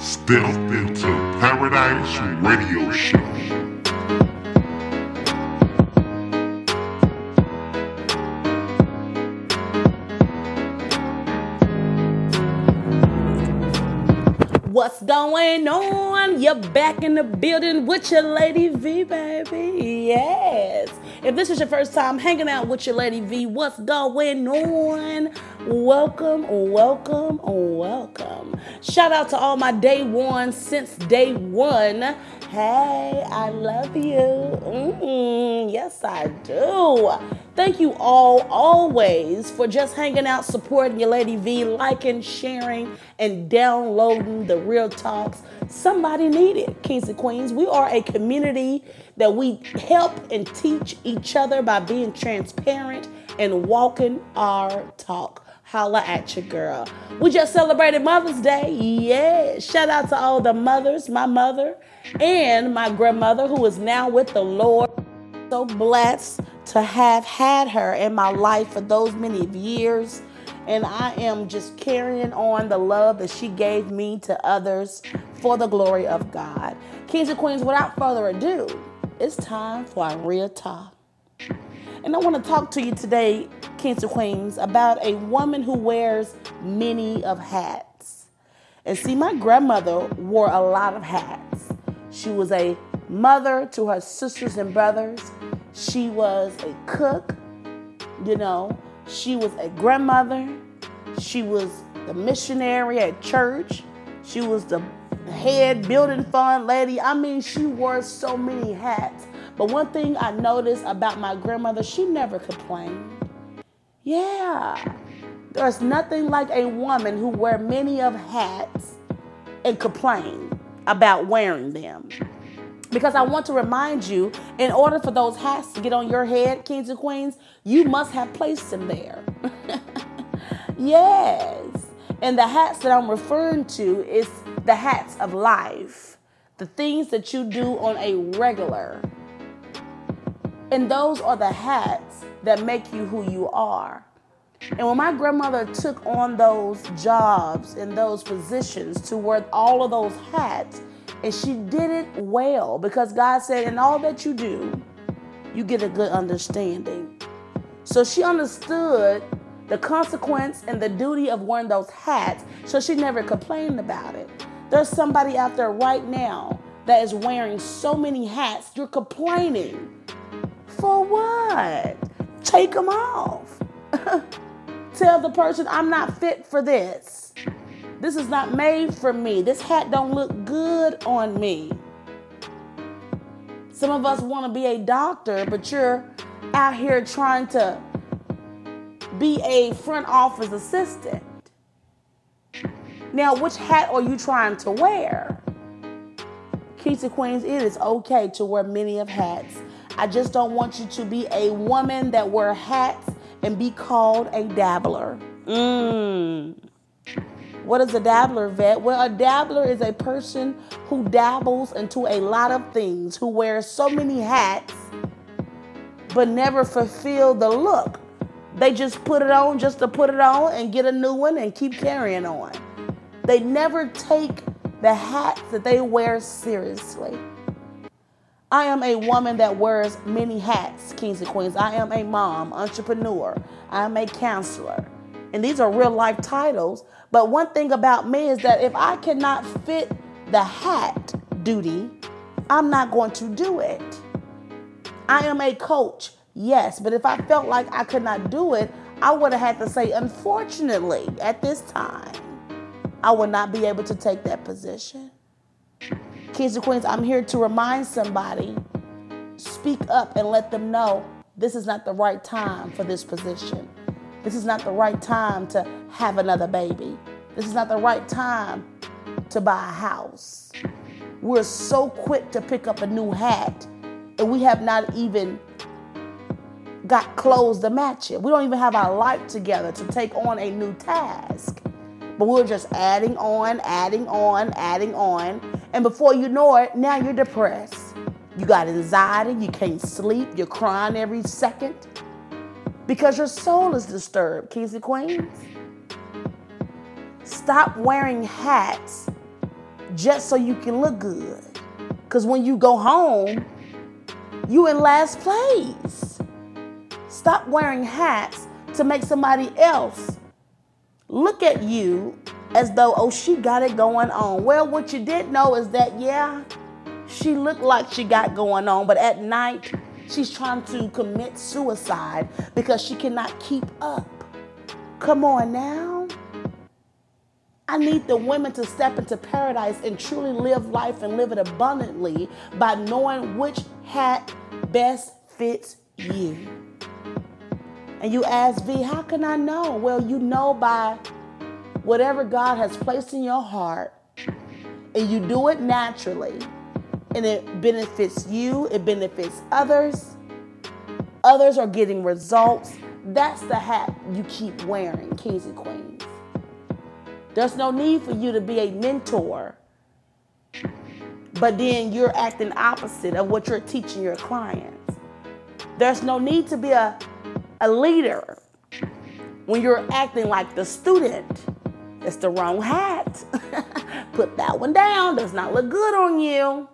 Step into Paradise Radio Show. What's going on? You're back in the building with your Lady V, baby. Yes. If this is your first time hanging out with your Lady V, what's going on? Welcome, welcome, welcome. Shout out to all my day one since day one. Hey, I love you. Mm, yes, I do. Thank you all always for just hanging out, supporting your Lady V, liking, sharing, and downloading the real talks. Somebody needed, Kings and Queens. We are a community that we help and teach each other by being transparent and walking our talk. Holla at your girl. We just celebrated Mother's Day. Yeah. Shout out to all the mothers, my mother and my grandmother who is now with the Lord. So blessed to have had her in my life for those many years. And I am just carrying on the love that she gave me to others for the glory of God. Kings and Queens, without further ado, it's time for our real talk. And I want to talk to you today, And Queens, about a woman who wears many of hats. And see, my grandmother wore a lot of hats. She was a mother to her sisters and brothers. She was a cook, you know. She was a grandmother. She was the missionary at church. She was the head building fund lady. I mean, she wore so many hats. But one thing I noticed about my grandmother, she never complained. Yeah. There's nothing like a woman who wear many of hats and complain about wearing them. Because I want to remind you, in order for those hats to get on your head, kings and queens, you must have placed them there. yes. And the hats that I'm referring to is the hats of life, the things that you do on a regular. And those are the hats that make you who you are. And when my grandmother took on those jobs and those positions to wear all of those hats, and she did it well because God said, in all that you do, you get a good understanding. So she understood the consequence and the duty of wearing those hats, so she never complained about it. There's somebody out there right now that is wearing so many hats, you're complaining. For what? Take them off. Tell the person, I'm not fit for this. This is not made for me. This hat don't look good on me. Some of us want to be a doctor, but you're out here trying to be a front office assistant. Now, which hat are you trying to wear? Keys and Queens, it is okay to wear many of hats. I just don't want you to be a woman that wear hats and be called a dabbler. Mmm. What is a dabbler, vet? Well, a dabbler is a person who dabbles into a lot of things, who wears so many hats, but never fulfill the look. They just put it on just to put it on and get a new one and keep carrying on. They never take the hats that they wear seriously. I am a woman that wears many hats, kings and queens. I am a mom, entrepreneur. I am a counselor. And these are real life titles. But one thing about me is that if I cannot fit the hat duty, I'm not going to do it. I am a coach, yes, but if I felt like I could not do it, I would have had to say, unfortunately, at this time, I would not be able to take that position. Kings and Queens, I'm here to remind somebody speak up and let them know this is not the right time for this position. This is not the right time to have another baby. This is not the right time to buy a house. We're so quick to pick up a new hat, and we have not even got clothes to match it. We don't even have our life together to take on a new task. But we're just adding on, adding on, adding on. And before you know it, now you're depressed. You got anxiety, you can't sleep, you're crying every second because your soul is disturbed, kings and queens. Stop wearing hats just so you can look good. Because when you go home, you in last place. Stop wearing hats to make somebody else look at you as though, oh, she got it going on. Well, what you did know is that, yeah, she looked like she got going on, but at night, she's trying to commit suicide because she cannot keep up. Come on now. I need the women to step into paradise and truly live life and live it abundantly by knowing which hat best fits you. And you ask V, how can I know? Well, you know by whatever God has placed in your heart, and you do it naturally, and it benefits you, it benefits others. Others are getting results. That's the hat you keep wearing, kings and queens. There's no need for you to be a mentor, but then you're acting opposite of what you're teaching your clients. There's no need to be a, a leader when you're acting like the student. It's the wrong hat. Put that one down. Does not look good on you.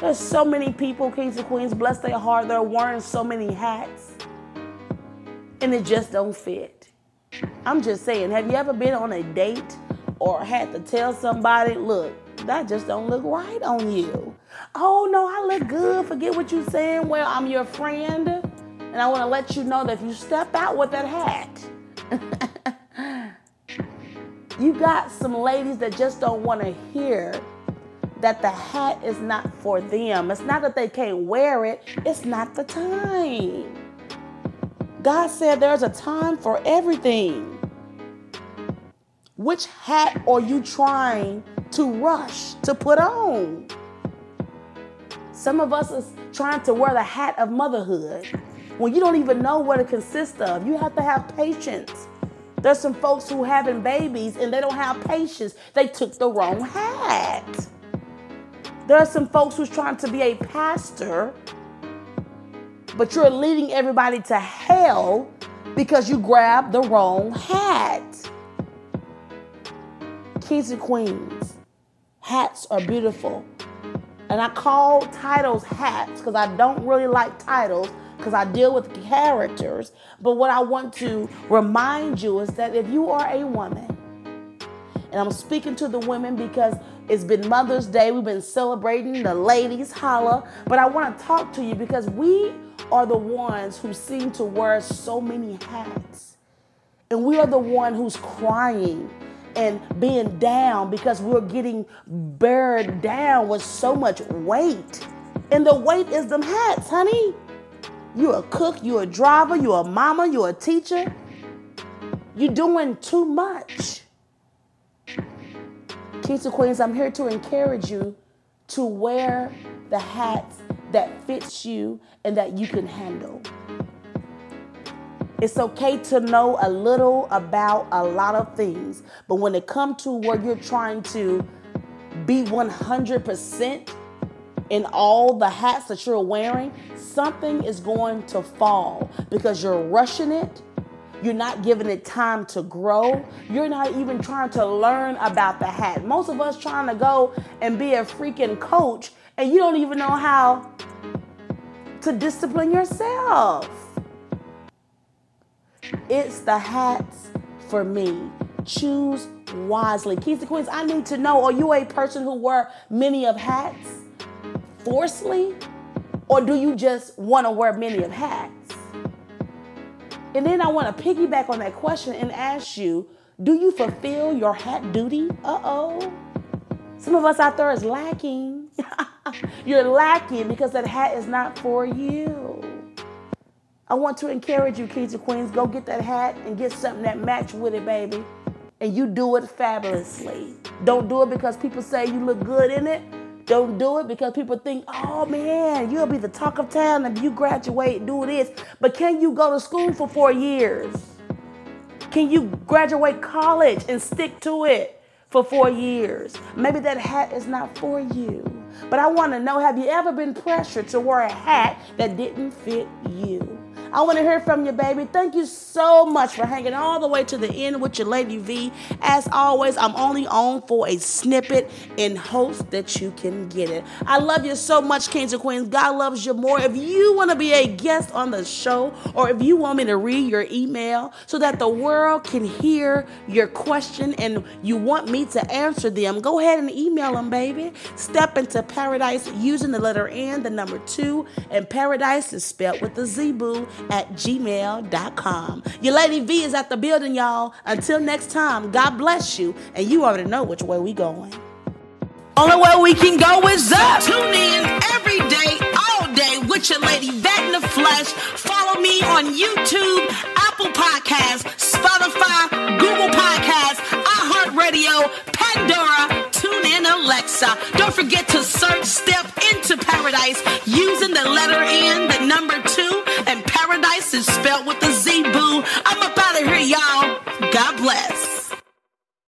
There's so many people, kings and queens, bless their heart, they're wearing so many hats. And it just don't fit. I'm just saying, have you ever been on a date or had to tell somebody, look, that just don't look right on you? Oh no, I look good. Forget what you're saying. Well, I'm your friend. And I want to let you know that if you step out with that hat, you got some ladies that just don't want to hear that the hat is not for them. It's not that they can't wear it, it's not the time. God said there's a time for everything. Which hat are you trying to rush to put on? Some of us is trying to wear the hat of motherhood when you don't even know what it consists of. You have to have patience. There's some folks who having babies and they don't have patience. They took the wrong hat. There are some folks who's trying to be a pastor, but you're leading everybody to hell because you grabbed the wrong hat. Kings and queens, hats are beautiful. And I call titles hats because I don't really like titles because I deal with characters. But what I want to remind you is that if you are a woman, and I'm speaking to the women because it's been Mother's Day, we've been celebrating the ladies, holla. But I want to talk to you because we are the ones who seem to wear so many hats. And we are the one who's crying and being down because we're getting buried down with so much weight. And the weight is them hats, honey. You a cook, you're a driver, you're a mama, you're a teacher. You're doing too much. Kings and Queens, I'm here to encourage you to wear the hats that fits you and that you can handle. It's okay to know a little about a lot of things, but when it comes to where you're trying to be 100% in all the hats that you're wearing, something is going to fall because you're rushing it. You're not giving it time to grow. You're not even trying to learn about the hat. Most of us trying to go and be a freaking coach and you don't even know how to discipline yourself. It's the hats for me. Choose wisely. Keys and Queens, I need to know are you a person who wear many of hats forcefully? Or do you just want to wear many of hats? And then I want to piggyback on that question and ask you do you fulfill your hat duty? Uh oh. Some of us out there is lacking. You're lacking because that hat is not for you. I want to encourage you, kids and queens, go get that hat and get something that match with it, baby. And you do it fabulously. Don't do it because people say you look good in it. Don't do it because people think, oh man, you'll be the talk of town if you graduate and do this. But can you go to school for four years? Can you graduate college and stick to it for four years? Maybe that hat is not for you. But I want to know have you ever been pressured to wear a hat that didn't fit you? I want to hear from you, baby. Thank you so much for hanging all the way to the end with your Lady V. As always, I'm only on for a snippet in hopes that you can get it. I love you so much, Kings and Queens. God loves you more. If you want to be a guest on the show, or if you want me to read your email so that the world can hear your question and you want me to answer them, go ahead and email them, baby. Step into paradise using the letter N, the number two, and paradise is spelled with the Z boo at gmail.com. Your Lady V is at the building, y'all. Until next time, God bless you, and you already know which way we going. Only way we can go is up. Tune in every day, all day with your lady Vet in the flesh. Follow me on YouTube, Apple Podcasts, Spotify, Google Podcasts, iHeartRadio, Pandora, TuneIn, Alexa. Don't forget to search Step into Paradise using the letter N, the number two, and is spelled with a Z boo. I'm up out of here, y'all. God bless.